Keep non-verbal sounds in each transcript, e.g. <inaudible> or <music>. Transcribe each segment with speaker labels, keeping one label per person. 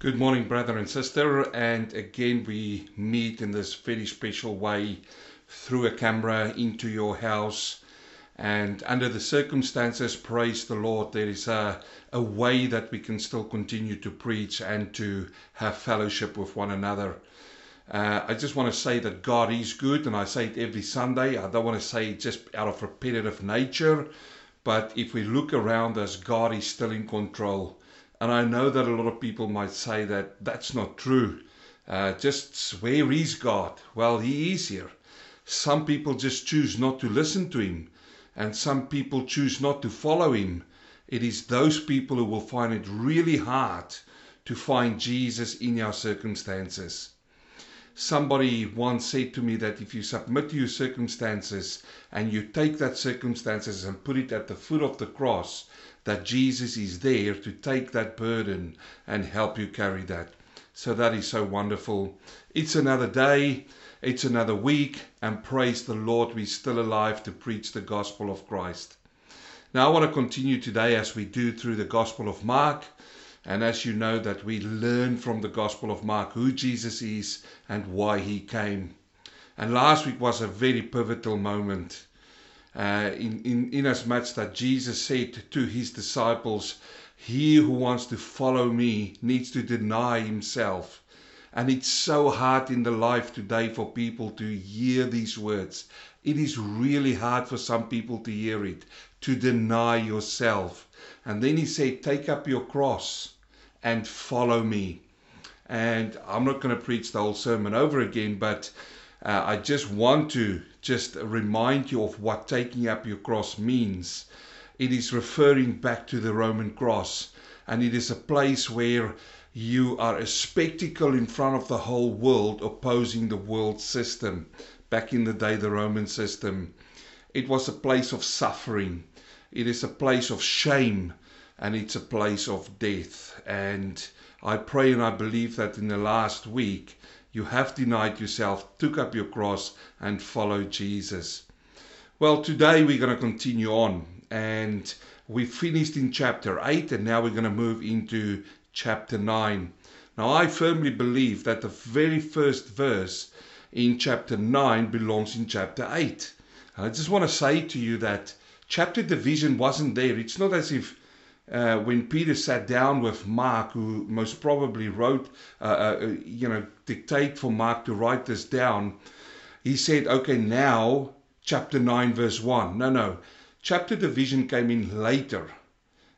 Speaker 1: Good morning, brother and sister. And again, we meet in this very special way through a camera into your house. And under the circumstances, praise the Lord, there is a, a way that we can still continue to preach and to have fellowship with one another. Uh, I just want to say that God is good, and I say it every Sunday. I don't want to say it just out of repetitive nature, but if we look around us, God is still in control. And I know that a lot of people might say that that's not true. Uh, just where is God? Well, He is here. Some people just choose not to listen to Him, and some people choose not to follow Him. It is those people who will find it really hard to find Jesus in our circumstances. Somebody once said to me that if you submit to your circumstances and you take that circumstances and put it at the foot of the cross, that Jesus is there to take that burden and help you carry that. So that is so wonderful. It's another day, it's another week, and praise the Lord, we're still alive to preach the gospel of Christ. Now, I want to continue today as we do through the gospel of Mark. And as you know, that we learn from the Gospel of Mark who Jesus is and why he came. And last week was a very pivotal moment uh, in, in, in as much that Jesus said to his disciples, He who wants to follow me needs to deny himself. And it's so hard in the life today for people to hear these words. It is really hard for some people to hear it, to deny yourself. And then he said, Take up your cross and follow me. And I'm not going to preach the whole sermon over again, but uh, I just want to just remind you of what taking up your cross means. It is referring back to the Roman cross, and it is a place where you are a spectacle in front of the whole world opposing the world system. Back in the day, the Roman system. It was a place of suffering, it is a place of shame, and it's a place of death. And I pray and I believe that in the last week, you have denied yourself, took up your cross, and followed Jesus. Well, today we're going to continue on, and we finished in chapter 8, and now we're going to move into chapter 9. Now, I firmly believe that the very first verse in chapter 9 belongs in chapter 8. And I just want to say to you that chapter division wasn't there. It's not as if uh, when Peter sat down with Mark, who most probably wrote, uh, uh, you know, dictate for Mark to write this down, he said, okay, now chapter 9, verse 1. No, no. Chapter division came in later,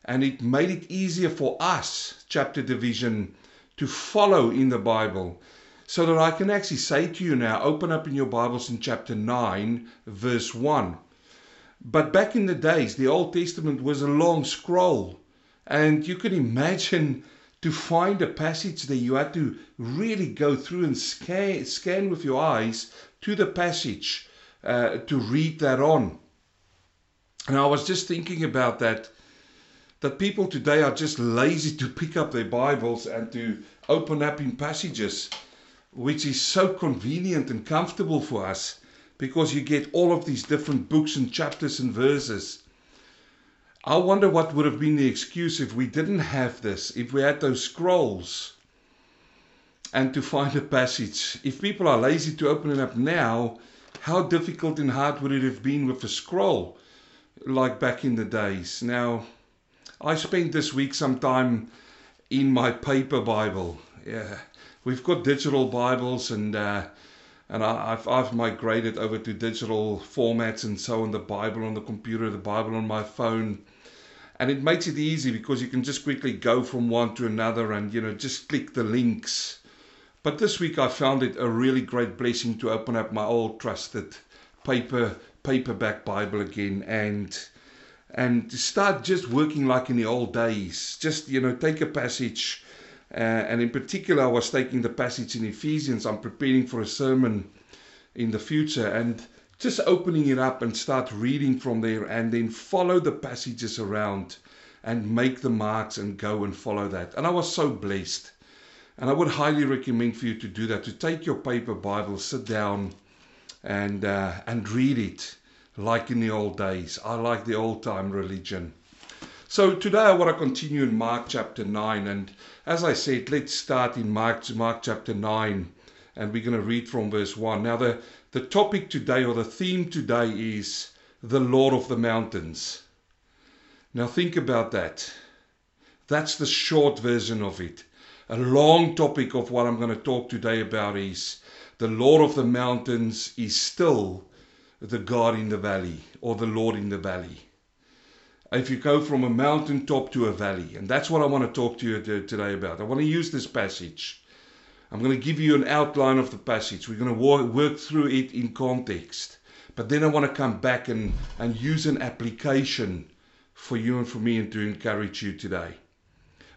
Speaker 1: and it made it easier for us, chapter division, to follow in the Bible. So that I can actually say to you now, open up in your Bibles in chapter 9, verse 1. But back in the days, the Old Testament was a long scroll. And you can imagine to find a passage that you had to really go through and scan, scan with your eyes to the passage uh, to read that on. And I was just thinking about that, that people today are just lazy to pick up their Bibles and to open up in passages, which is so convenient and comfortable for us because you get all of these different books and chapters and verses. I wonder what would have been the excuse if we didn't have this, if we had those scrolls and to find a passage. If people are lazy to open it up now, how difficult and hard would it have been with a scroll like back in the days? Now, I spent this week some time in my paper Bible. Yeah, we've got digital Bibles and uh, and I, have I've migrated over to digital formats and so on. The Bible on the computer, the Bible on my phone, and it makes it easy because you can just quickly go from one to another and you know just click the links. But this week I found it a really great blessing to open up my old trusted paper paperback Bible again and and to start just working like in the old days. Just you know take a passage uh, and in particular, I was taking the passage in Ephesians. I'm preparing for a sermon in the future and just opening it up and start reading from there and then follow the passages around and make the marks and go and follow that. And I was so blessed. And I would highly recommend for you to do that, to take your paper Bible, sit down and, uh, and read it like in the old days. I like the old time religion. So today I want to continue in Mark chapter 9. And as I said, let's start in Mark, Mark chapter 9. And we're going to read from verse 1. Now, the, the topic today or the theme today is the Lord of the Mountains. Now, think about that. That's the short version of it. A long topic of what I'm going to talk today about is the Lord of the Mountains is still the God in the valley or the Lord in the valley if you go from a mountaintop to a valley. And that's what I want to talk to you today about. I want to use this passage. I'm going to give you an outline of the passage. We're going to work through it in context. But then I want to come back and, and use an application for you and for me and to encourage you today.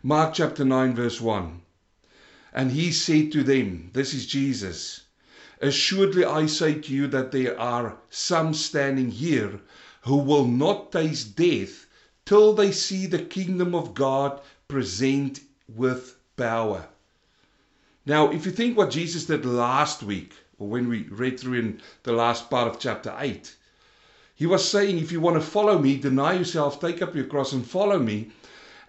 Speaker 1: Mark chapter 9, verse 1. And he said to them, This is Jesus. Assuredly I say to you that there are some standing here who will not taste death till they see the kingdom of God present with power. Now, if you think what Jesus did last week, or when we read through in the last part of chapter 8, he was saying, if you want to follow me, deny yourself, take up your cross, and follow me.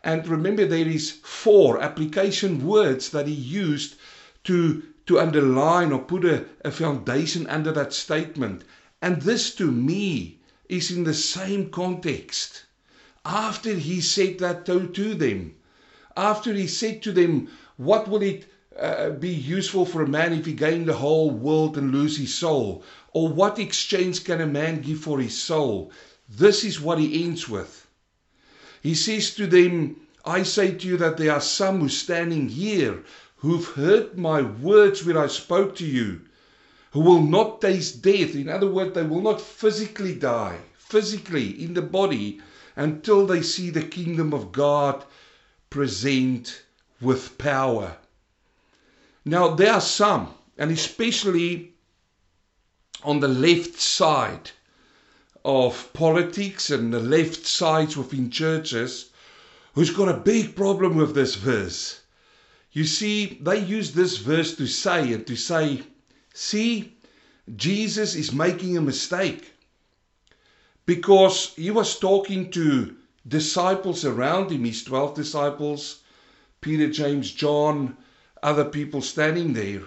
Speaker 1: And remember, there is four application words that he used to, to underline or put a, a foundation under that statement. And this to me is in the same context after he said that to, to them, after he said to them, What will it uh, be useful for a man if he gain the whole world and lose his soul? Or what exchange can a man give for his soul? This is what he ends with. He says to them, I say to you that there are some who standing here who've heard my words when I spoke to you, who will not taste death. In other words, they will not physically die, physically in the body, until they see the kingdom of God present with power. Now, there are some, and especially on the left side of politics and the left sides within churches, who's got a big problem with this verse. You see, they use this verse to say and to say, see, Jesus is making a mistake because he was talking to disciples around him, his 12 disciples, Peter, James, John, other people standing there.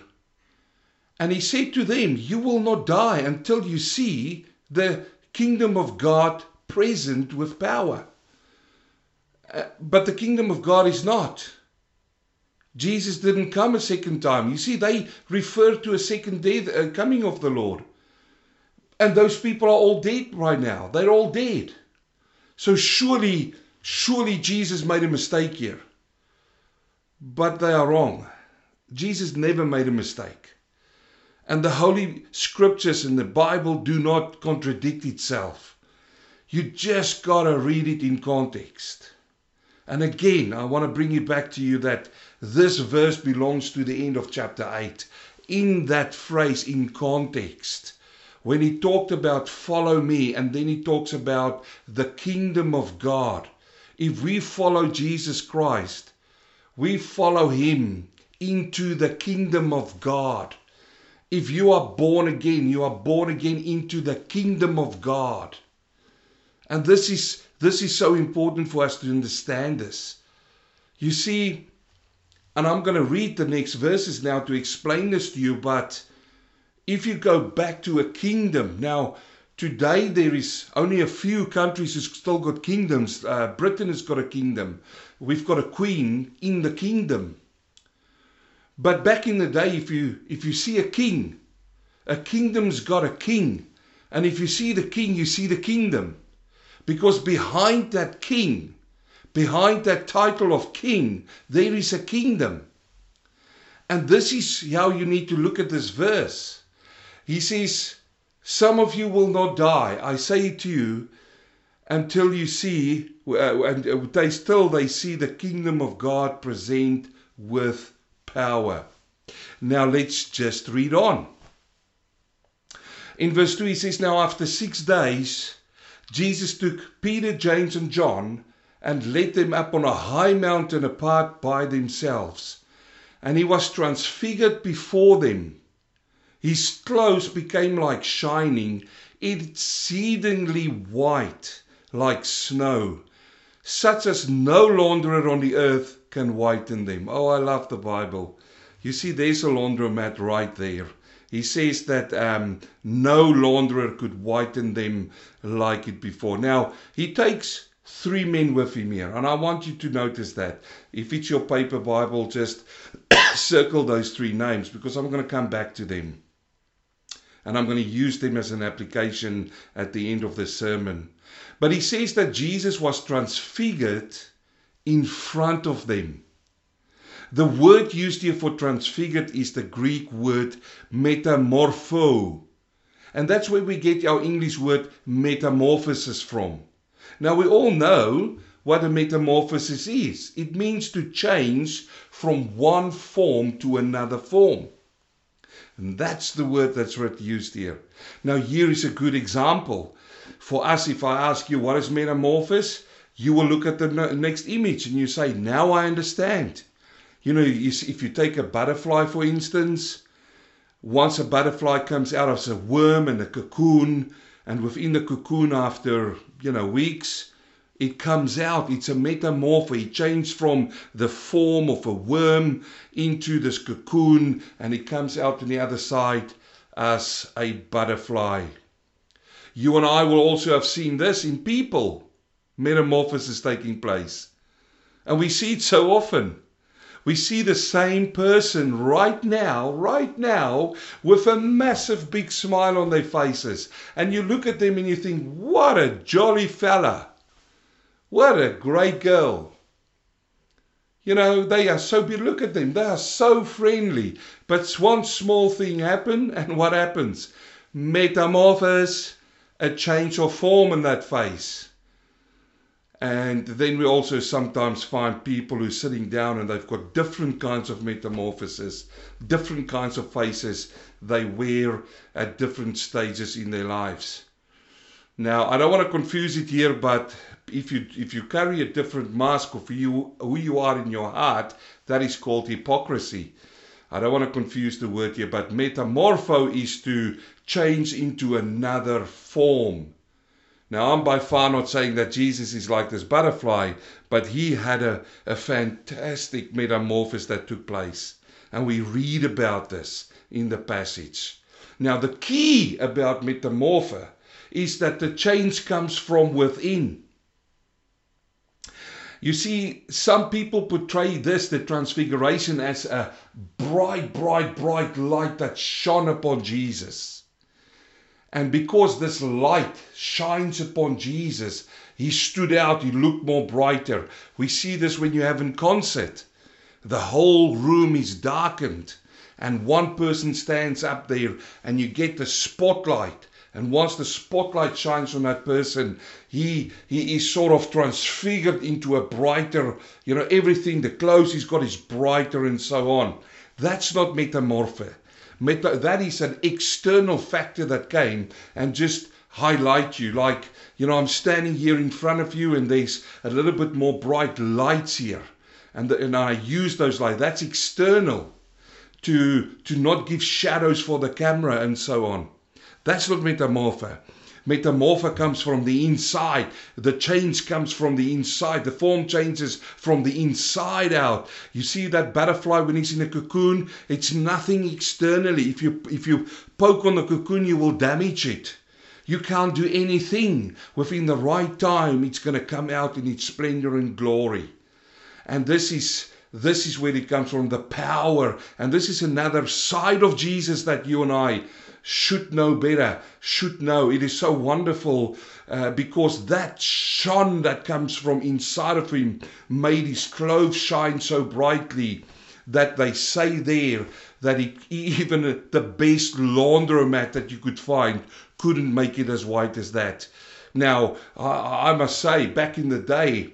Speaker 1: And he said to them, You will not die until you see the kingdom of God present with power. Uh, but the kingdom of God is not. Jesus didn't come a second time. You see, they refer to a second death, uh, coming of the Lord. And those people are all dead right now. They're all dead. So surely, surely Jesus made a mistake here. But they are wrong. Jesus never made a mistake. And the Holy Scriptures in the Bible do not contradict itself. You just got to read it in context. And again, I want to bring it back to you that this verse belongs to the end of chapter 8. In that phrase, in context, when he talked about follow me and then he talks about the kingdom of God. If we follow Jesus Christ, we follow him into the kingdom of God. If you are born again, you are born again into the kingdom of God. And this is this is so important for us to understand this. You see, and I'm going to read the next verses now to explain this to you, but if you go back to a kingdom, now today there is only a few countries who've still got kingdoms. Uh, Britain has got a kingdom. We've got a queen in the kingdom. But back in the day, if you if you see a king, a kingdom's got a king. And if you see the king, you see the kingdom. Because behind that king, behind that title of king, there is a kingdom. And this is how you need to look at this verse. He says, Some of you will not die. I say to you, until you see, uh, and uh, they still they see the kingdom of God present with power. Now let's just read on. In verse 2, he says, Now after six days, Jesus took Peter, James, and John and led them up on a high mountain apart by themselves. And he was transfigured before them his clothes became like shining, exceedingly white, like snow. such as no launderer on the earth can whiten them. Oh, I love the Bible. You see, there's a laundromat right there. He says that um, no launderer could whiten them like it before. Now, he takes three men with him here, and I want you to notice that. If it's your paper Bible, just <coughs> circle those three names because I'm going to come back to them. And I'm going to use them as an application at the end of the sermon. But he says that Jesus was transfigured in front of them. The word used here for transfigured is the Greek word metamorpho. And that's where we get our English word metamorphosis from. Now, we all know what a metamorphosis is it means to change from one form to another form. And that's the word that's used here. Now, here is a good example. For us, if I ask you what is metamorphosis, you will look at the next image and you say, Now I understand. You know, if you take a butterfly, for instance, once a butterfly comes out of a worm and a cocoon, and within the cocoon, after, you know, weeks, it comes out. It's a metamorpho. It changed from the form of a worm into this cocoon, and it comes out on the other side as a butterfly. You and I will also have seen this in people metamorphosis taking place. And we see it so often. We see the same person right now, right now, with a massive big smile on their faces. And you look at them and you think, what a jolly fella. What a great girl. You know, they are so big. Look at them. They are so friendly. But one small thing happen, <laughs> and what happens? Metamorphosis, a change of form in that face. And then we also sometimes find people who are sitting down and they've got different kinds of metamorphosis, different kinds of faces they wear at different stages in their lives. Now, I don't want to confuse it here, but if you if you carry a different mask of you who you are in your heart, that is called hypocrisy. I don't want to confuse the word here, but metamorpho is to change into another form. Now, I'm by far not saying that Jesus is like this butterfly, but he had a, a fantastic metamorphosis that took place. And we read about this in the passage. Now, the key about metamorphosis is that the change comes from within. You see, some people portray this, the transfiguration, as a bright, bright, bright light that shone upon Jesus. And because this light shines upon Jesus, he stood out, he looked more brighter. We see this when you have a concert. The whole room is darkened, and one person stands up there, and you get the spotlight. And once the spotlight shines on that person, he he is sort of transfigured into a brighter, you know, everything, the clothes he's got is brighter and so on. That's not metamorpho met that is an external factor that came and just highlight you. Like you know i'm standing here in front of you and there's a little bit more bright lights here. And, the, and i use those lights. That's external to to not give shadows for the camera and so on. That's not metamorpho Metamorpho comes from the inside. The change comes from the inside. The form changes from the inside out. You see that butterfly when it's in a cocoon? It's nothing externally. If you if you poke on the cocoon, you will damage it. You can't do anything. Within the right time, it's going to come out in its splendor and glory. And this is this is where it comes from the power. And this is another side of Jesus that you and I should know better, should know. It is so wonderful uh, because that shone that comes from inside of him made his clothes shine so brightly that they say there that he, <laughs> even the best laundromat that you could find couldn't make it as white as that. Now, I, I must say, back in the day,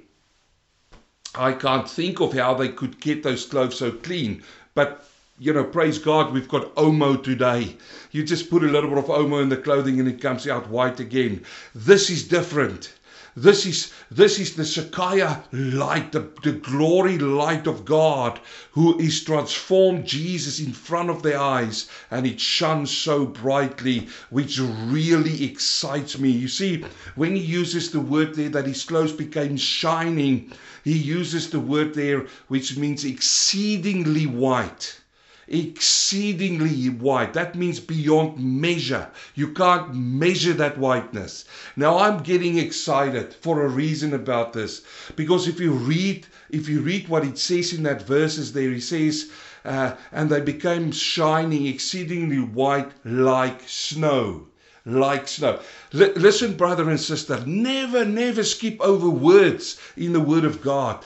Speaker 1: I can't think of how they could get those clothes so clean, but you know, praise God, we've got Omo today. You just put a little bit of Omo in the clothing and it comes out white again. This is different. This is this is the Shekinah light, the, the glory light of God, who is transformed Jesus in front of their eyes, and it shines so brightly, which really excites me. You see, when he uses the word there that his clothes became shining, he uses the word there which means exceedingly white exceedingly white. That means beyond measure. You can't measure that whiteness. Now I'm getting excited for a reason about this because if you read if you read what it says in that verses there, he says, uh, and they became shining exceedingly white like snow like snow. L- listen, brother and sister, never, never skip over words in the Word of God.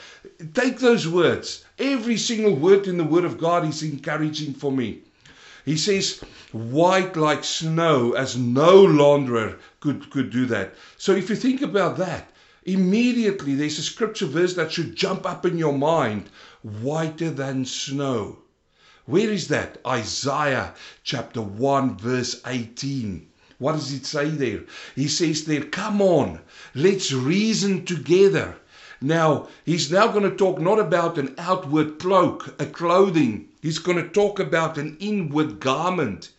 Speaker 1: Take those words. Every single word in the Word of God is encouraging for me. He says, white like snow, as no launderer could, could do that. So if you think about that, immediately there's a scripture verse that should jump up in your mind whiter than snow. Where is that? Isaiah chapter 1, verse 18. What does it say there? He says there, come on, let's reason together. Now, he's now going to talk not about an outward cloak, a clothing. He's going to talk about an inward garment.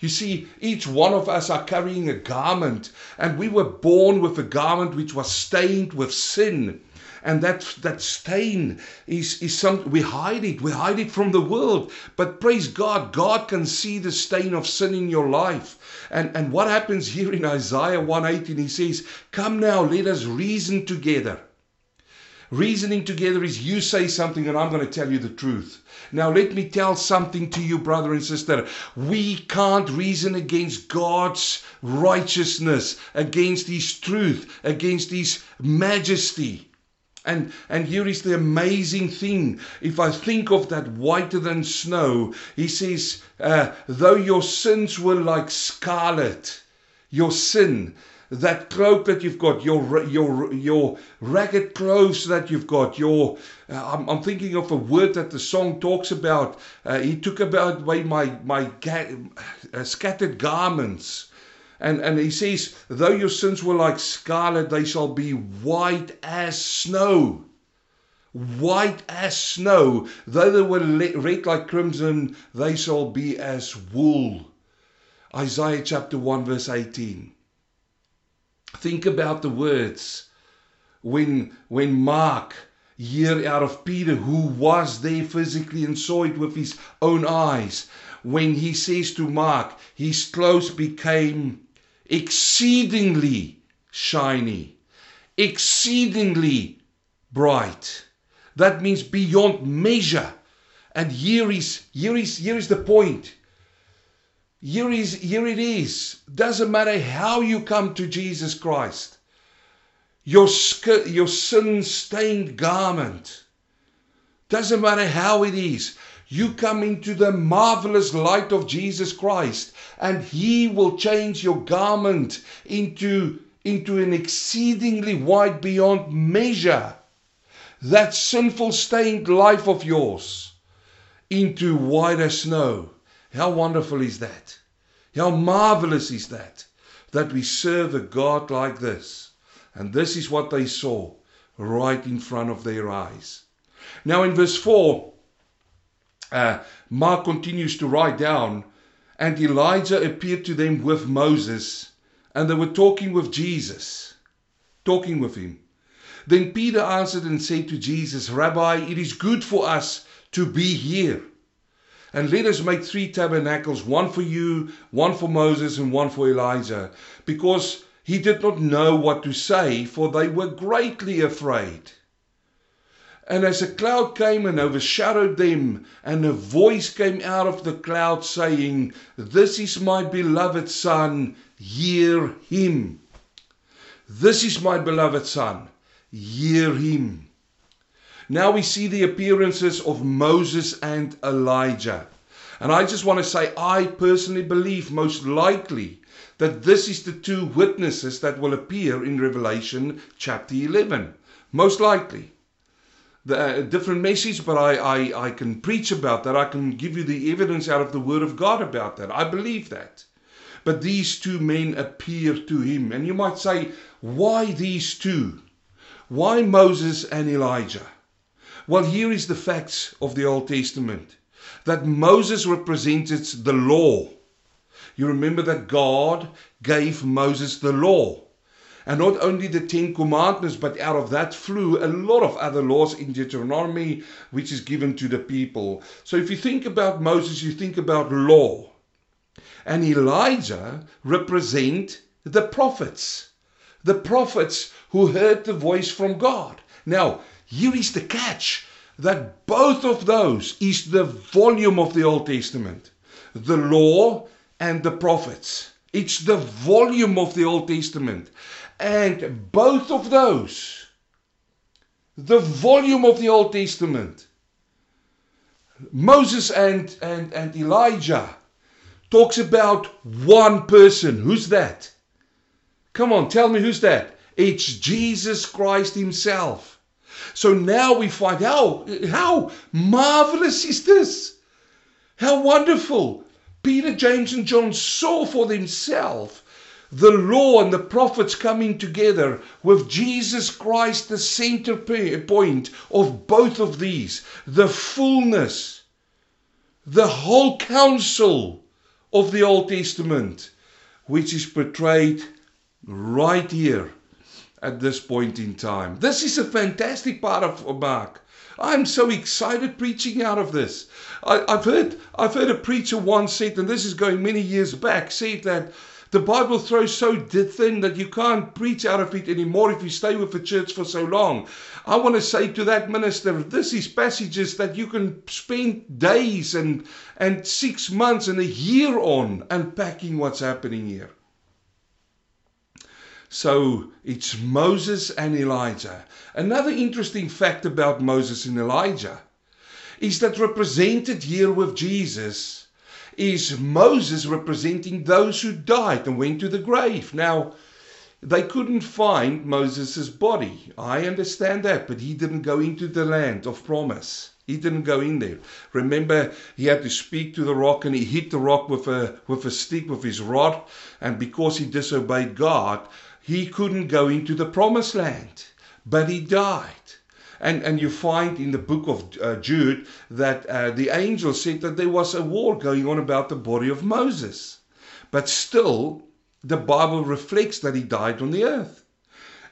Speaker 1: You see, each one of us are carrying a garment, and we were born with a garment which was stained with sin and that that stain is is some we hide it we hide it from the world but praise god god can see the stain of sin in your life and and what happens here in isaiah 118 he says come now let us reason together Reasoning together is you say something and I'm going to tell you the truth. Now, let me tell something to you, brother and sister. We can't reason against God's righteousness, against His truth, against His majesty. And, and here is the amazing thing. If I think of that whiter than snow, he says, uh, though your sins were like scarlet, your sin, that cloak that you've got, your your your ragged clothes that you've got, your uh, I'm, I'm, thinking of a word that the song talks about. Uh, he took about away my my ga- uh, scattered garments. And, and he says, though your sins were like scarlet, they shall be white as snow. White as snow. Though they were red like crimson, they shall be as wool. Isaiah chapter 1, verse 18. Think about the words when, when Mark, year out of Peter, who was there physically and saw it with his own eyes, when he says to Mark, his clothes became exceedingly shiny, exceedingly bright. That means beyond measure. And here is here is here is the point. Here is here it is. Doesn't matter how you come to Jesus Christ. Your your sin-stained garment. Doesn't matter how it is. You come into the marvelous light of Jesus Christ, and He will change your garment into, into an exceedingly white beyond measure. That sinful stained life of yours into white as snow. How wonderful is that? How marvelous is that? That we serve a God like this. And this is what they saw right in front of their eyes. Now, in verse 4, uh, Mark continues to write down, and Elijah appeared to them with Moses, and they were talking with Jesus, talking with him. Then Peter answered and said to Jesus, Rabbi, it is good for us to be here. And let us make three tabernacles, one for you, one for Moses, and one for Elijah. Because he did not know what to say, for they were greatly afraid. And as a cloud came and overshadowed them, and a voice came out of the cloud saying, This is my beloved Son, hear him. This is my beloved Son, hear him. Now we see the appearances of Moses and Elijah. And I just want to say, I personally believe most likely that this is the two witnesses that will appear in Revelation chapter 11. Most likely the, uh, different message, but I, I, I can preach about that. I can give you the evidence out of the Word of God about that. I believe that. but these two men appear to him. And you might say, why these two? Why Moses and Elijah? Well, here is the facts of the Old Testament that Moses represented the law. You remember that God gave Moses the law. And not only the Ten Commandments, but out of that flew a lot of other laws in Deuteronomy, which is given to the people. So if you think about Moses, you think about law. And Elijah represent the prophets. The prophets who heard the voice from God. Now, here is the catch that both of those is the volume of the Old Testament. The law and the prophets. It's the volume of the Old Testament. And both of those, the volume of the Old Testament, Moses and, and, and Elijah talks about one person. Who's that? Come on, tell me who's that? It's Jesus Christ Himself. So now we find how, how marvelous is this? How wonderful. Peter, James, and John saw for themselves the law and the prophets coming together with Jesus Christ, the center point of both of these, the fullness, the whole counsel of the Old Testament, which is portrayed right here at this point in time. This is a fantastic part of Mark. I'm so excited preaching out of this. I, have heard I've heard a preacher once said, and this is going many years back, said that the Bible throws so thin that you can't preach out of it anymore if you stay with the church for so long. I want to say to that minister, this is passages that you can spend days and and six months and a year on unpacking what's happening here. So it's Moses and Elijah. Another interesting fact about Moses and Elijah is that represented here with Jesus is Moses representing those who died and went to the grave. Now, they couldn't find Moses' body. I understand that, but he didn't go into the land of promise. He didn't go in there. Remember, he had to speak to the rock and he hit the rock with a, with a stick, with his rod. And because he disobeyed God, he couldn't go into the promised land, but he died. And, and you find in the book of uh, Jude that uh, the angel said that there was a war going on about the body of Moses. But still, the Bible reflects that he died on the earth.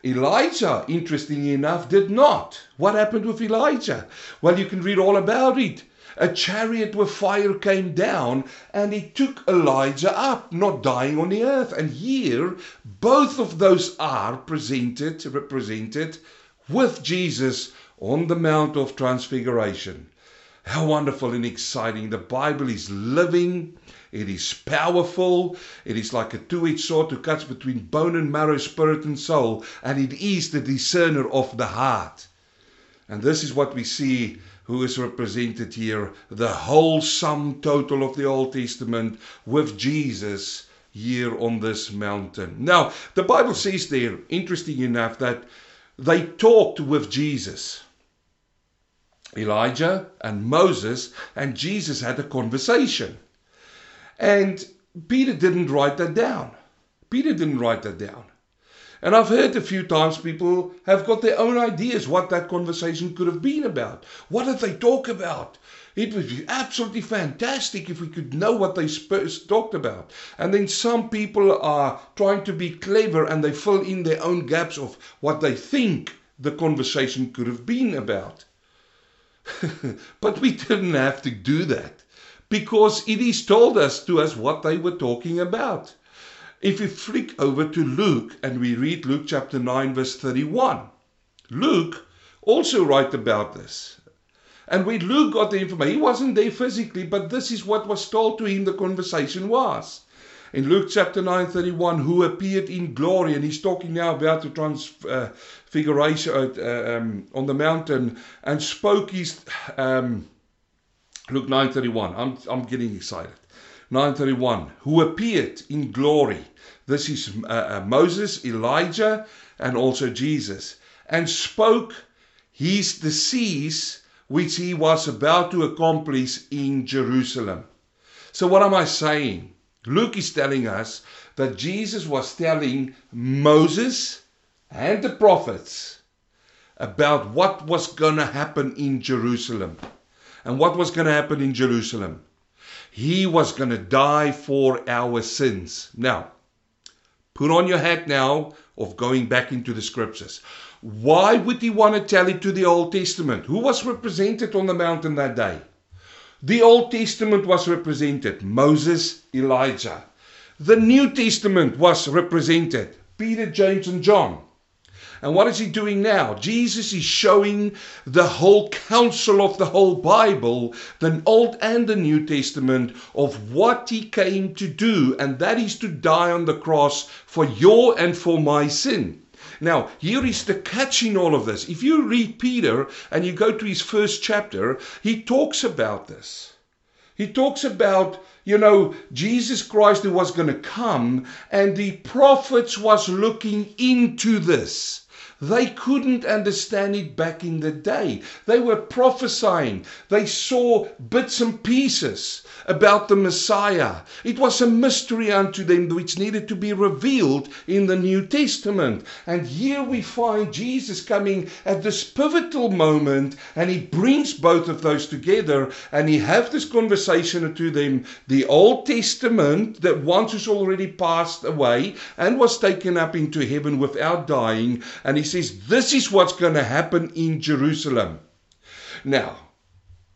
Speaker 1: Elijah, interestingly enough, did not. What happened with Elijah? Well, you can read all about it a chariot with fire came down and it took Elijah up, not dying on the earth. And here, both of those are presented, represented with Jesus on the Mount of Transfiguration. How wonderful and exciting. The Bible is living. It is powerful. It is like a two-edged sword that cuts between bone and marrow, spirit and soul. And it is the discerner of the heart. And this is what we see who is represented here, the whole sum total of the Old Testament with Jesus here on this mountain. Now, the Bible says there, interesting enough, that they talked with Jesus. Elijah and Moses and Jesus had a conversation. And Peter didn't write that down. Peter didn't write that down. And I've heard a few times people have got their own ideas what that conversation could have been about. What did they talk about? It would be absolutely fantastic if we could know what they talked about. And then some people are trying to be clever and they fill in their own gaps of what they think the conversation could have been about. <laughs> but we didn't have to do that because it is told us to us what they were talking about. If we flick over to Luke and we read Luke chapter 9, verse 31, Luke also write about this. And when Luke got the information, he wasn't there physically, but this is what was told to him the conversation was. In Luke chapter 9, 31, who appeared in glory, and he's talking now about the transfiguration uh, um, on the mountain, and spoke his. Um, Luke 9, 31. I'm, I'm getting excited. 9:31 who appeared in glory this is uh, uh, Moses Elijah and also Jesus and spoke his disease which he was about to accomplish in Jerusalem so what am I saying Luke is telling us that Jesus was telling Moses and the prophets about what was going to happen in Jerusalem. And what was going to happen in Jerusalem? He was going to die for our sins. Now, put on your hat now of going back into the scriptures. Why would he want to tell it to the Old Testament? Who was represented on the mountain that day? The Old Testament was represented Moses, Elijah. The New Testament was represented Peter, James, and John. And what is he doing now? Jesus is showing the whole counsel of the whole Bible, the Old and the New Testament, of what he came to do, and that is to die on the cross for your and for my sin. Now, here is the catch in all of this. If you read Peter and you go to his first chapter, he talks about this. He talks about, you know, Jesus Christ who was going to come, and the prophets was looking into this. They couldn't understand it back in the day. They were prophesying. They saw bits and pieces about the Messiah. It was a mystery unto them which needed to be revealed in the New Testament. And here we find Jesus coming at this pivotal moment and he brings both of those together and he have this conversation to them. The Old Testament that once has already passed away and was taken up into heaven without dying. And he says, This is what's going to happen in Jerusalem. Now,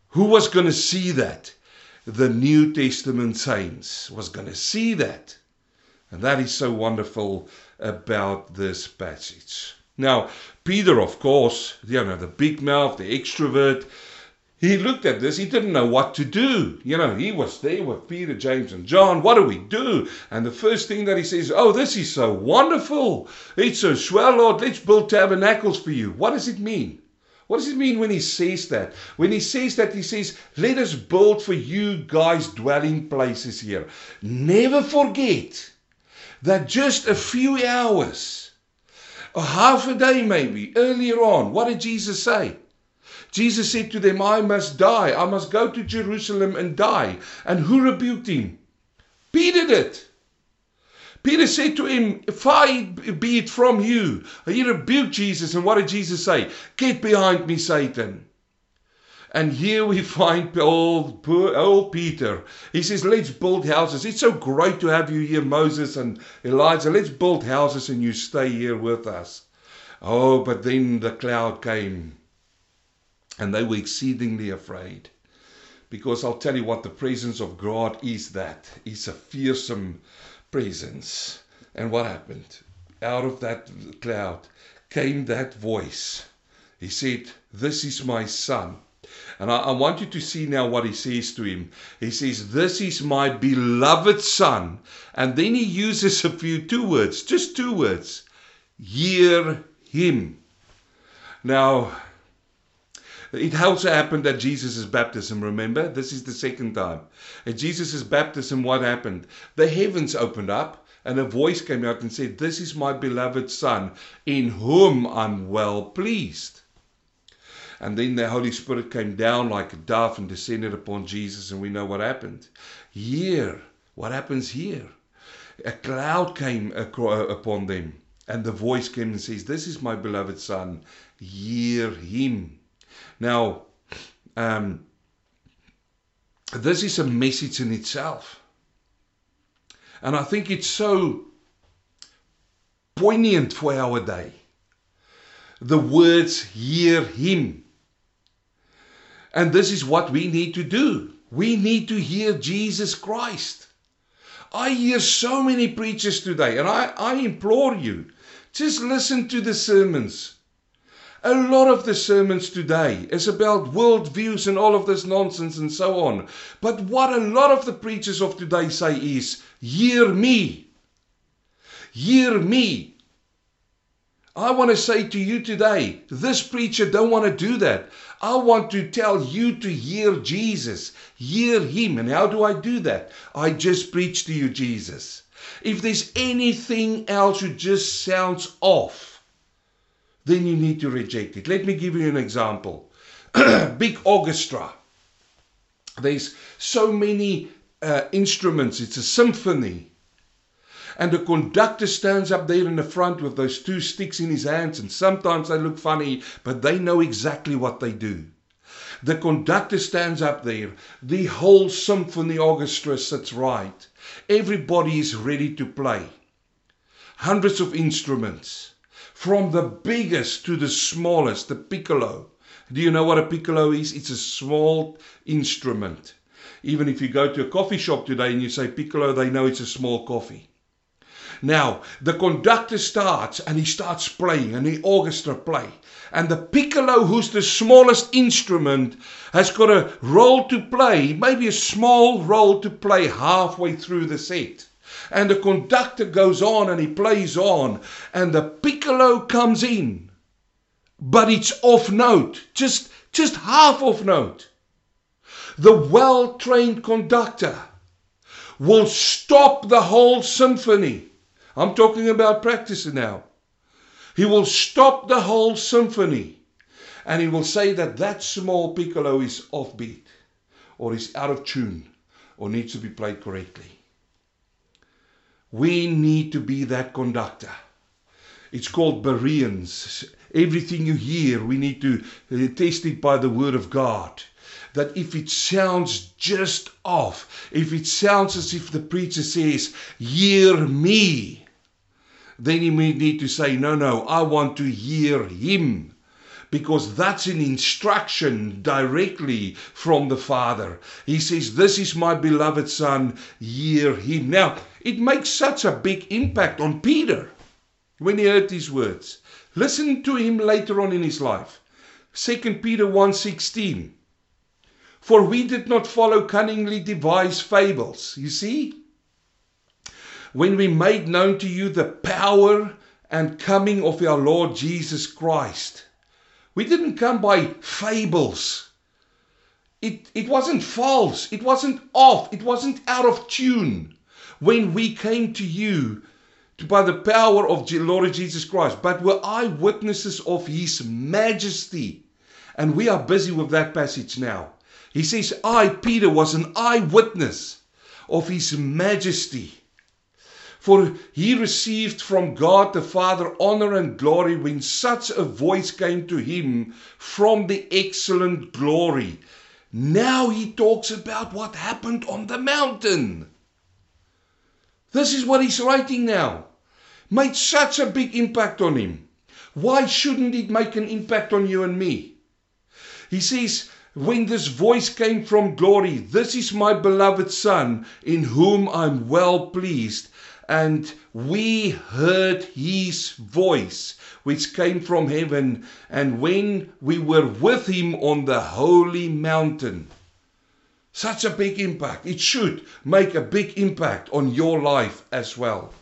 Speaker 1: who was going to see that? The New Testament saints was going to see that. And that is so wonderful about this passage. Now, Peter, of course, you know, the big mouth, the extrovert, he looked at this, he didn't know what to do. You know, he was there with Peter, James, and John. What do we do? And the first thing that he says, Oh, this is so wonderful. It's so swell, Lord. Let's build tabernacles for you. What does it mean? What does it mean when he says that? When he says that, he says, Let us build for you guys dwelling places here. Never forget that just a few hours, a half a day maybe, earlier on, what did Jesus say? Jesus said to them, I must die. I must go to Jerusalem and die. And who rebuked him? Peter did. Peter said to him, Far be it from you. He rebuked Jesus. And what did Jesus say? Get behind me, Satan. And here we find old, poor, old Peter. He says, Let's build houses. It's so great to have you here, Moses and Elijah. Let's build houses and you stay here with us. Oh, but then the cloud came and they were exceedingly afraid. Because I'll tell you what, the presence of God is that. It's a fearsome presence. And what happened? Out of that cloud came that voice. He said, This is my son. And I, I, want you to see now what he says to him. He says, This is my beloved son. And then he uses a few, two words, just two words. Hear him. Now, it also happened at Jesus' baptism, remember? This is the second time. At Jesus' baptism, what happened? The heavens opened up and a voice came out and said, This is my beloved Son, in whom I'm well pleased. And then the Holy Spirit came down like a dove and descended upon Jesus, and we know what happened. Here, what happens here? A cloud came uh, upon them, and the voice came and says, This is my beloved Son, hear him. Now, um, this is a message in itself. And I think it's so poignant for our day. The words, hear him. And this is what we need to do. We need to hear Jesus Christ. I hear so many preachers today, and I, I implore you, just listen to the sermons. A lot of the sermons today is about worldviews and all of this nonsense and so on. But what a lot of the preachers of today say is, hear me. Hear me. I want to say to you today, this preacher don't want to do that. I want to tell you to hear Jesus. Hear him. And how do I do that? I just preach to you Jesus. If there's anything else that just sounds off, then you need to reject it. Let me give you an example. <clears throat> Big orchestra. There's so many uh, instruments, it's a symphony. And the conductor stands up there in the front with those two sticks in his hands, and sometimes they look funny, but they know exactly what they do. The conductor stands up there, the whole symphony orchestra sits right. Everybody is ready to play. Hundreds of instruments, from the biggest to the smallest, the piccolo. Do you know what a piccolo is? It's a small instrument. Even if you go to a coffee shop today and you say piccolo, they know it's a small coffee. Now, the conductor starts and he starts playing and the orchestra play. And the piccolo, who's the smallest instrument, has got a role to play, maybe a small role to play halfway through the set. And the conductor goes on and he plays on, and the piccolo comes in. But it's off note, just, just half off note. The well trained conductor will stop the whole symphony I'm talking about practicing now. He will stop the whole symphony and he will say that that small piccolo is offbeat or is out of tune or needs to be played correctly. We need to be that conductor. It's called Bereans. Everything you hear, we need to test it by the Word of God that if it sounds just off, if it sounds as if the preacher says, Hear me, then you may need to say, No, no, I want to hear him. Because that's an instruction directly from the Father. He says, This is my beloved Son, hear him. Now, it makes such a big impact on Peter when he heard these words. Listen to him later on in his life. 2 Peter 1:16 For we did not follow cunningly devised fables. You see? when we made known to you the power and coming of our Lord Jesus Christ. We didn't come by fables. It, it wasn't false. It wasn't off. It wasn't out of tune when we came to you by the power of the Lord Jesus Christ, but were eyewitnesses of His majesty. And we are busy with that passage now. He says, I, Peter, was an eyewitness of His majesty. For he received from God the Father honor and glory when such a voice came to him from the excellent glory. Now he talks about what happened on the mountain. This is what he's writing now. Made such a big impact on him. Why shouldn't it make an impact on you and me? He says, when this voice came from glory, this is my beloved Son, in whom I'm well pleased and we heard his voice, which came from heaven, and when we were with him on the holy mountain. Such a big impact. It should make a big impact on your life as well.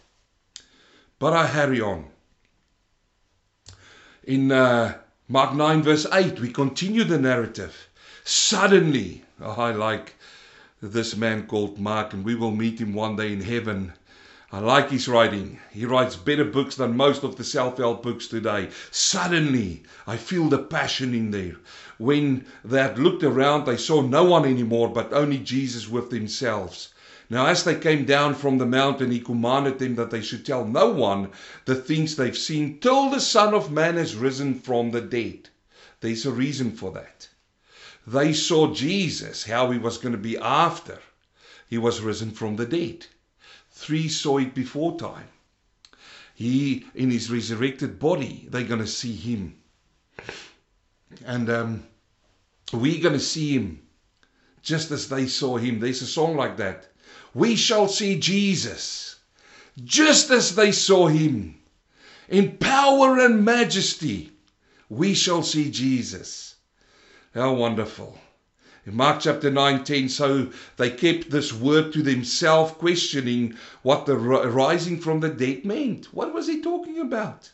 Speaker 1: But I hurry on. In uh, Mark 9, verse 8, we continue the narrative. Suddenly, oh, I like this man called Mark, and we will meet him one day in heaven. I like his writing. He writes better books than most of the self help books today. Suddenly, I feel the passion in there. When they had looked around, they saw no one anymore but only Jesus with themselves. Now, as they came down from the mountain, he commanded them that they should tell no one the things they've seen till the Son of Man has risen from the dead. There's a reason for that. They saw Jesus, how he was going to be after he was risen from the dead. Three saw it before time. He, in his resurrected body, they're going to see him. And um, we're going to see him just as they saw him. There's a song like that. We shall see Jesus just as they saw him. In power and majesty, we shall see Jesus. How wonderful. In Mark chapter 19, so they kept this word to themselves, questioning what the rising from the dead meant. What was he talking about?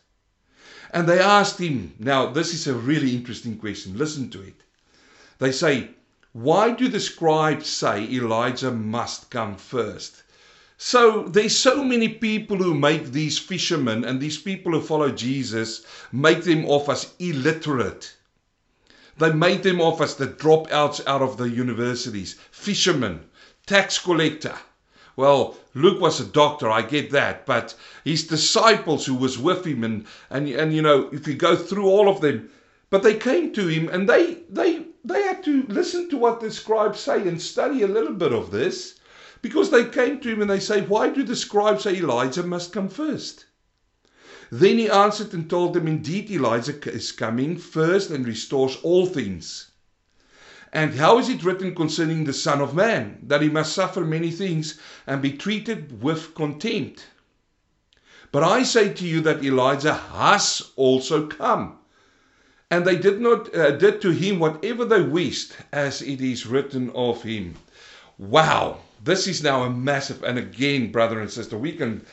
Speaker 1: And they asked him, now this is a really interesting question. Listen to it. They say, Why do the scribes say Elijah must come first? So there's so many people who make these fishermen and these people who follow Jesus make them off as illiterate. They made them off as the dropouts out of the universities, fishermen, tax collector. Well, Luke was a doctor, I get that, but his disciples who was with him, and, and, and you know, if you go through all of them, but they came to him and they, they, they had to listen to what the scribes say and study a little bit of this because they came to him and they say, Why do the scribes say Elijah must come first? Then he answered and told them, Indeed, Elijah is coming first and restores all things. And how is it written concerning the Son of Man, that he must suffer many things and be treated with contempt? But I say to you that Elijah has also come. And they did not uh, did to him whatever they wished, as it is written of him. Wow, this is now a massive. And again, brother and sister, we can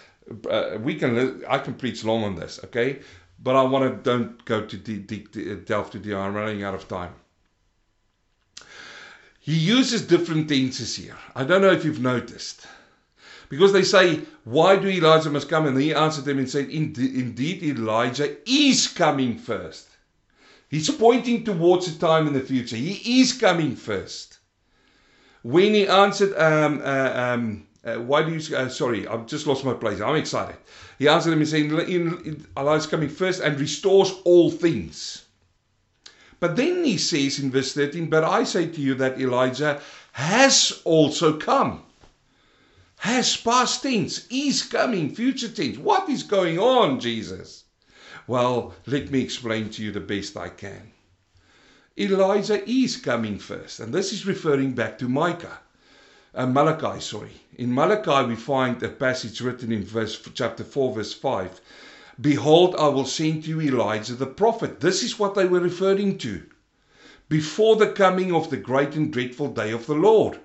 Speaker 1: uh, we can I can preach long on this, okay? But I want to don't go to deep, deep, delve too deep. I'm running out of time. He uses different tenses here. I don't know if you've noticed. Because they say, Why do Elijah must come? And he answered them and said, Indeed, Elijah is coming first. He's pointing towards a time in the future. He is coming first. When he answered, um, uh, um, uh, why do you, uh, sorry, I've just lost my place. I'm excited. He answered him and saying, is coming first and restores all things. But then he says in verse 13, But I say to you that Elijah has also come. Has past tense, is coming, future tense. What is going on, Jesus? Well, let me explain to you the best I can. Elijah is coming first, and this is referring back to Micah uh, Malachi, sorry. In Malachi, we find a passage written in verse chapter 4, verse 5. Behold, I will send to you Elijah the prophet. This is what they were referring to. Before the coming of the great and dreadful day of the Lord.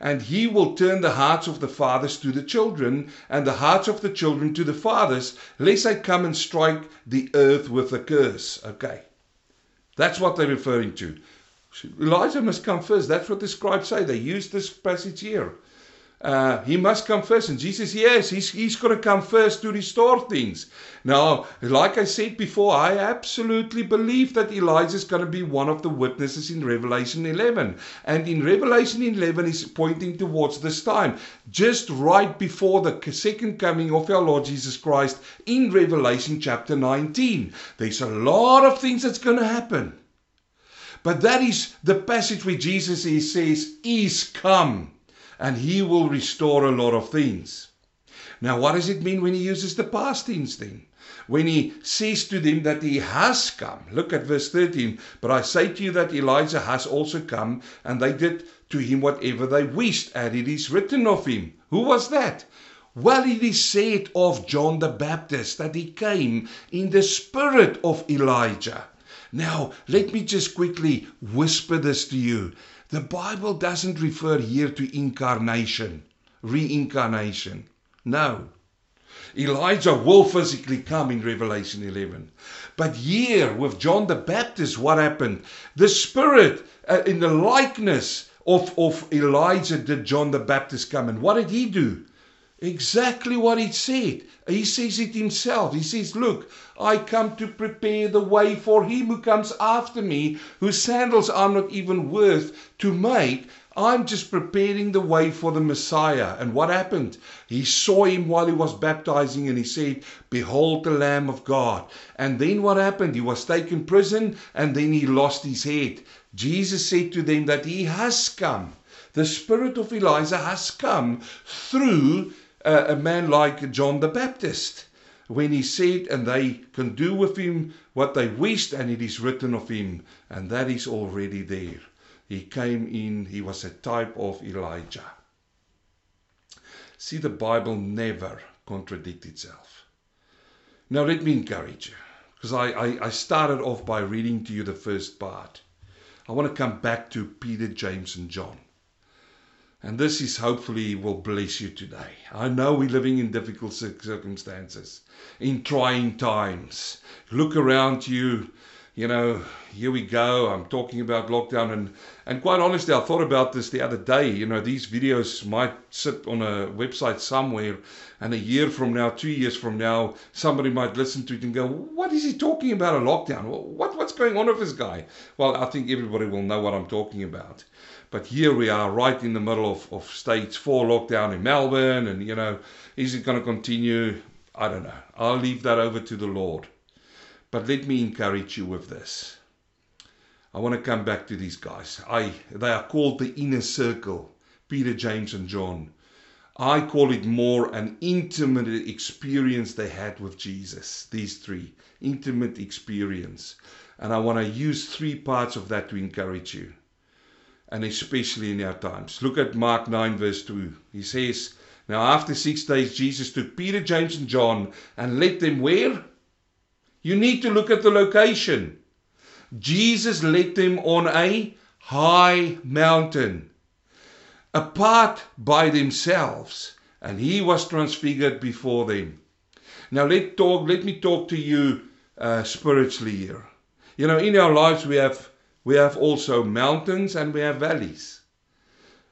Speaker 1: And he will turn the hearts of the fathers to the children, and the hearts of the children to the fathers, lest I come and strike the earth with a curse. Okay. That's what they're referring to. Elijah must come first. That's what the scribes say. They use this passage here. Uh, he must come first. And Jesus, yes, he's, he's going to come first to restore things. Now, like I said before, I absolutely believe that Elijah is going to be one of the witnesses in Revelation 11. And in Revelation 11 is pointing towards this time, just right before the second coming of our Lord Jesus Christ in Revelation chapter 19. There's a lot of things that's going to happen. But that is the passage where Jesus he says, is come, and he will restore a lot of things. Now, what does it mean when he uses the past tense then? When he says to them that he has come. Look at verse 13. But I say to you that Elijah has also come, and they did to him whatever they wished, and it is written of him. Who was that? Well, it is said of John the Baptist that he came in the spirit of Elijah. Now, let me just quickly whisper this to you. The Bible doesn't refer here to incarnation, reincarnation. No. Elijah will physically come in Revelation 11. But here with John the Baptist, what happened? The Spirit, uh, in the likeness of, of Elijah, did John the Baptist come. And what did he do? Exactly what he said. He says it himself. He says, Look, I come to prepare the way for him who comes after me, whose sandals I'm not even worth to make. I'm just preparing the way for the Messiah. And what happened? He saw him while he was baptizing and he said, Behold the Lamb of God. And then what happened? He was taken prison and then he lost his head. Jesus said to them that he has come. The spirit of Elijah has come through a man like John the Baptist when he said, and they can do with him what they wished, and it is written of him, and that is already there. He came in, he was a type of Elijah. See, the Bible never contradicts itself. Now, let me encourage you, because I, I, I started off by reading to you the first part. I want to come back to Peter, James, and John. And this is hopefully will bless you today. I know we're living in difficult circumstances, in trying times. Look around you. you know, here we go. I'm talking about lockdown. And, and quite honestly, I thought about this the other day. You know, these videos might sit on a website somewhere, and a year from now, two years from now, somebody might listen to it and go, What is he talking about a lockdown? What, what's going on with this guy? Well, I think everybody will know what I'm talking about. But here we are, right in the middle of, of stage four lockdown in Melbourne. And, you know, is it going to continue? I don't know. I'll leave that over to the Lord. But let me encourage you with this. I want to come back to these guys. I they are called the inner circle, Peter, James and John. I call it more an intimate experience they had with Jesus. These three, intimate experience. And I want to use three parts of that to encourage you. And especially in our times. Look at Mark 9 verse 2. He says, Now after six days Jesus took Peter, James and John and led them where? You need to look at the location. Jesus led them on a high mountain, apart by themselves, and he was transfigured before them. Now let talk. Let me talk to you uh, spiritually here. You know, in our lives we have we have also mountains and we have valleys.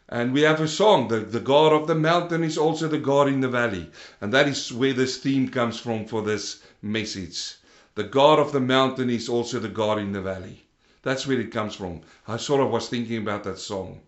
Speaker 1: And we have a song, the, the God of the mountain is also the God in the valley. And that is where this theme comes from for this message. The God of the mountain is also the God in the valley. That's where it comes from. I sort of was thinking about that song.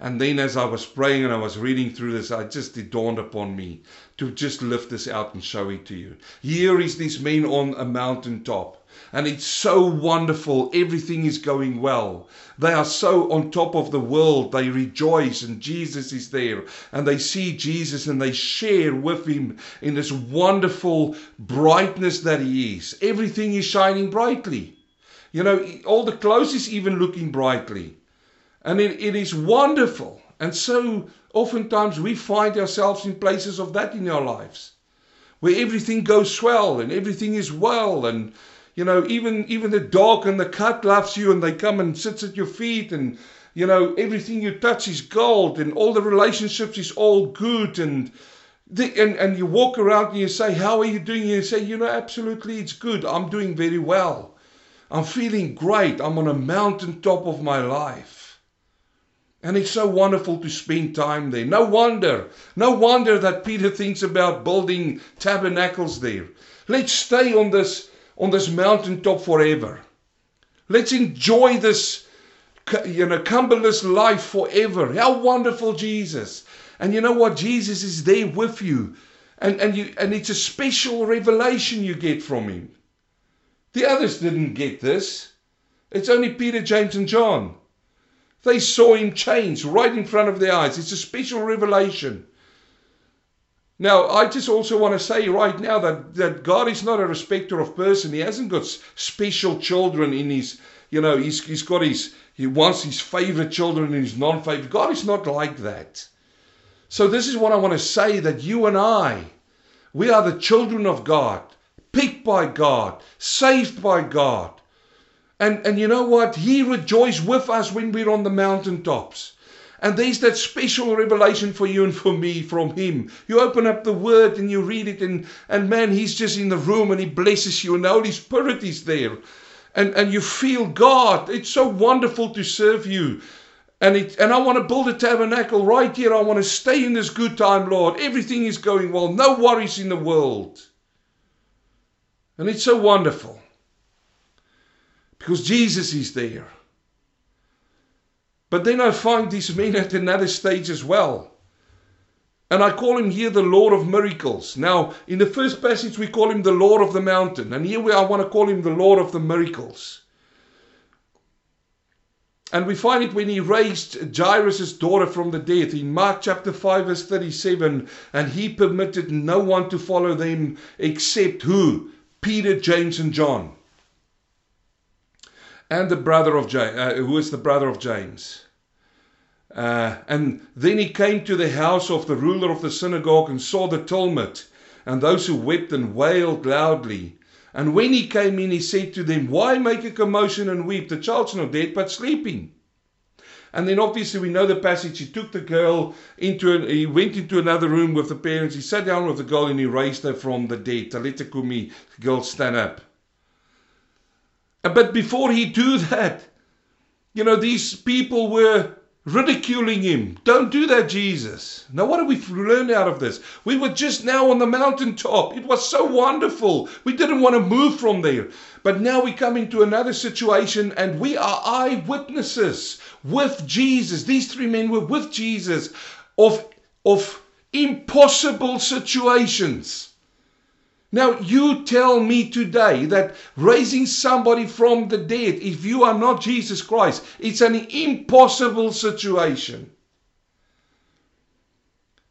Speaker 1: And then as I was praying and I was reading through this, I just it dawned upon me to just lift this out and show it to you. Here is this man on a mountain top and it's so wonderful. Everything is going well. They are so on top of the world. They rejoice, and Jesus is there. And they see Jesus and they share with him in this wonderful brightness that he is. Everything is shining brightly. You know, all the clothes is even looking brightly. And it, it is wonderful. And so oftentimes we find ourselves in places of that in our lives where everything goes swell and everything is well and you know, even even the dog and the cat loves you and they come and sits at your feet and you know, everything you touch is gold and all the relationships is all good and the, and, and you walk around and you say, How are you doing? And you say, You know, absolutely, it's good. I'm doing very well. I'm feeling great. I'm on a mountain top of my life. And it's so wonderful to spend time there. No wonder, no wonder that Peter thinks about building tabernacles there. Let's stay on this on this mountaintop forever. Let's enjoy this, you know, cumberless life forever. How wonderful Jesus. And you know what? Jesus is there with you. And, and, you, and it's a special revelation you get from him. The others didn't get this. It's only Peter, James, and John. They saw him change right in front of their eyes. It's a special revelation. Now, I just also want to say right now that, that God is not a respecter of person. He hasn't got special children in his, you know, he's, he's got his, he wants his favorite children and his non favorite. God is not like that. So, this is what I want to say that you and I, we are the children of God, picked by God, saved by God. And, and you know what? He rejoiced with us when we're on the mountaintops. And there's that special revelation for you and for me from Him. You open up the Word and you read it, and, and man, He's just in the room and He blesses you, and the Holy Spirit is there. And, and you feel God. It's so wonderful to serve you. And, it, and I want to build a tabernacle right here. I want to stay in this good time, Lord. Everything is going well, no worries in the world. And it's so wonderful because Jesus is there. But then I find this man at another stage as well. And I call him here the Lord of miracles. Now, in the first passage, we call him the Lord of the mountain. And here we, I want to call him the Lord of the miracles. And we find it when he raised Jairus' daughter from the dead in Mark chapter 5, verse 37. And he permitted no one to follow them except who? Peter, James, and John. And the brother of James, uh, who is the brother of James. Uh, and then he came to the house of the ruler of the synagogue and saw the tumult and those who wept and wailed loudly. And when he came in, he said to them, Why make a commotion and weep? The child's not dead, but sleeping. And then obviously we know the passage. He took the girl into, an, he went into another room with the parents. He sat down with the girl and he raised her from the dead. Talita kumi, girl, stand up. But before he do that, you know, these people were ridiculing him. Don't do that, Jesus. Now, what do we learn out of this? We were just now on the mountaintop. It was so wonderful. We didn't want to move from there. But now we come into another situation and we are eyewitnesses with Jesus. These three men were with Jesus of, of impossible situations. Now, you tell me today that raising somebody from the dead, if you are not Jesus Christ, it's an impossible situation.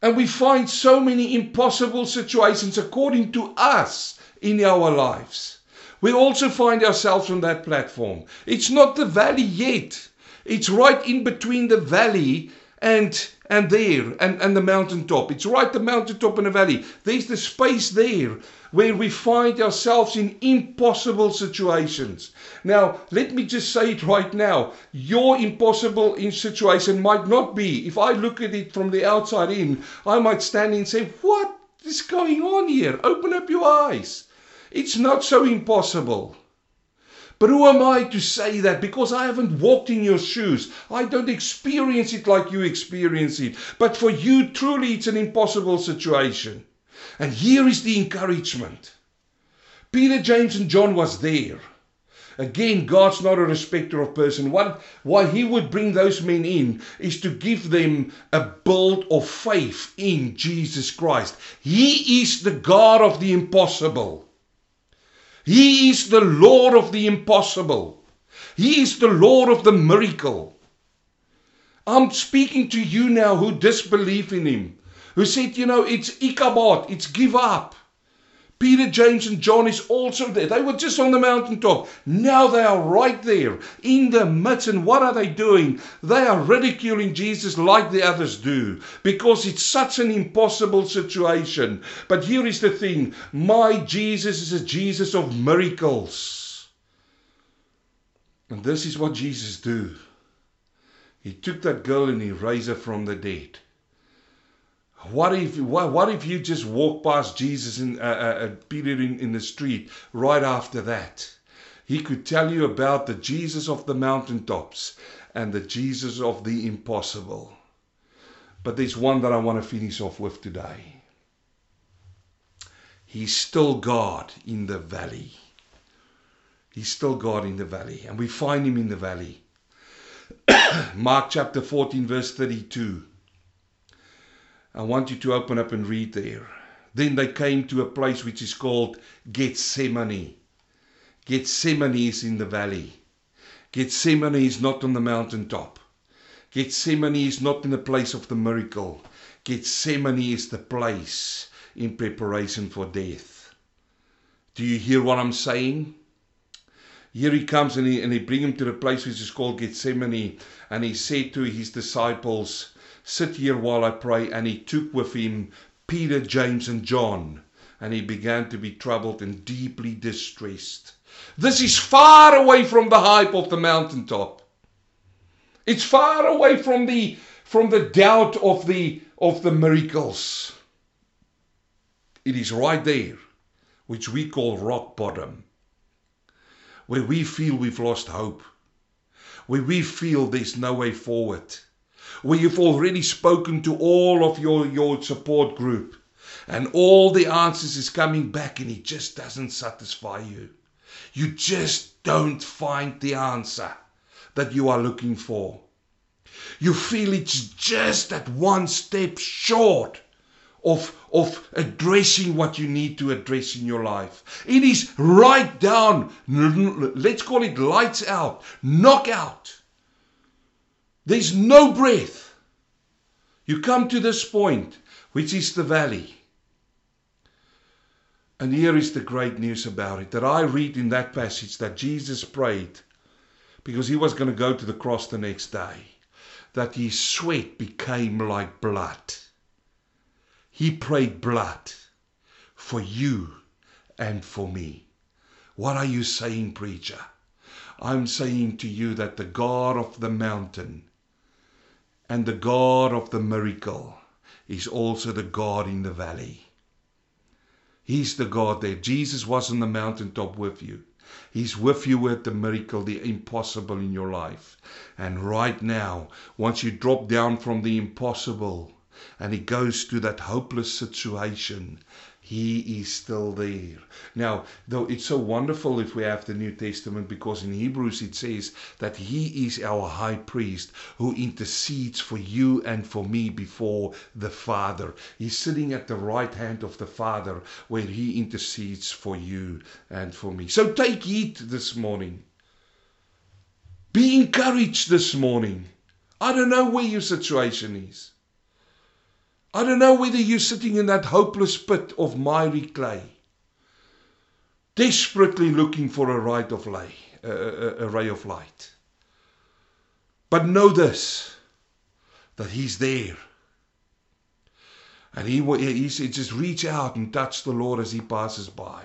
Speaker 1: And we find so many impossible situations according to us in our lives. We also find ourselves on that platform. It's not the valley yet. It's right in between the valley and and there and, and the mountaintop. It's right the mountaintop and the valley. There's the space there where we find ourselves in impossible situations. Now, let me just say it right now. Your impossible in situation might not be. If I look at it from the outside in, I might stand and say, What is going on here? Open up your eyes. It's not so impossible. But who am I to say that? Because I haven't walked in your shoes. I don't experience it like you experience it. But for you, truly, it's an impossible situation. And here is the encouragement. Peter, James, and John was there. Again, God's not a respecter of person. What, why He would bring those men in is to give them a build of faith in Jesus Christ. He is the God of the impossible. He is the Lord of the impossible. He is the Lord of the miracle. I'm speaking to you now who disbelieve in Him, who said, you know, it's Ichabod, it's give up. Peter, James, and John is also there. They were just on the mountaintop. Now they are right there in the midst. And what are they doing? They are ridiculing Jesus like the others do because it's such an impossible situation. But here is the thing my Jesus is a Jesus of miracles. And this is what Jesus do. He took that girl and he raised her from the dead. What if what, what if you just walk past Jesus and uh, uh, Peter in, in the street right after that? He could tell you about the Jesus of the mountaintops and the Jesus of the impossible. But there's one that I want to finish off with today. He's still God in the valley. He's still God in the valley. And we find him in the valley. <coughs> Mark chapter 14, verse 32. I want you to open up and read there. Then they came to a place which is called Gethsemane. Gethsemane is in the valley. Gethsemane is not on the mountaintop. Gethsemane is not in the place of the miracle. Gethsemane is the place in preparation for death. Do you hear what I'm saying? Here he comes and he, and he bring him to the place which is called Gethsemane. And he said to his disciples, Sit here while I pray. And he took with him Peter, James, and John. And he began to be troubled and deeply distressed. This is far away from the hype of the mountaintop. It's far away from the from the doubt of the of the miracles. It is right there, which we call rock bottom, where we feel we've lost hope, where we feel there's no way forward where you've already spoken to all of your, your support group and all the answers is coming back and it just doesn't satisfy you. You just don't find the answer that you are looking for. You feel it's just that one step short of, of addressing what you need to address in your life. It is right down, let's call it lights out, knockout. There's no breath. You come to this point, which is the valley. And here is the great news about it that I read in that passage that Jesus prayed because he was going to go to the cross the next day, that his sweat became like blood. He prayed blood for you and for me. What are you saying, preacher? I'm saying to you that the God of the mountain and the God of the miracle is also the God in the valley. He's the God there. Jesus was on the mountaintop with you. He's with you at the miracle, the impossible in your life. And right now, once you drop down from the impossible and he goes to that hopeless situation, he is still there. Now, though it's so wonderful if we have the New Testament because in Hebrews it says that He is our high priest who intercedes for you and for me before the Father. He's sitting at the right hand of the Father where He intercedes for you and for me. So take heed this morning. Be encouraged this morning. I don't know where your situation is. I don't know whether you're sitting in that hopeless pit of miry clay, desperately looking for a, right of lay, a, a, a ray of light. But know this that He's there. And he, he said, just reach out and touch the Lord as He passes by.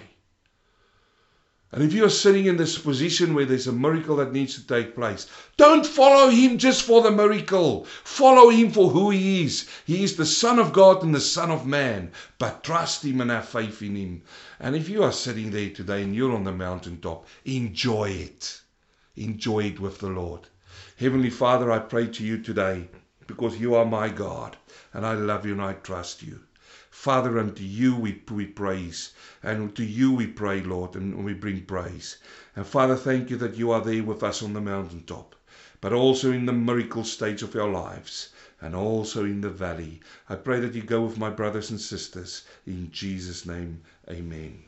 Speaker 1: And if you're sitting in this position where there's a miracle that needs to take place, don't follow him just for the miracle. Follow him for who he is. He is the Son of God and the Son of Man. But trust him and have faith in him. And if you are sitting there today and you're on the mountaintop, enjoy it. Enjoy it with the Lord. Heavenly Father, I pray to you today because you are my God and I love you and I trust you. Father, unto you we, we praise, and to you we pray, Lord, and we bring praise. And Father, thank you that you are there with us on the mountaintop, but also in the miracle stage of our lives, and also in the valley. I pray that you go with my brothers and sisters. In Jesus' name, amen.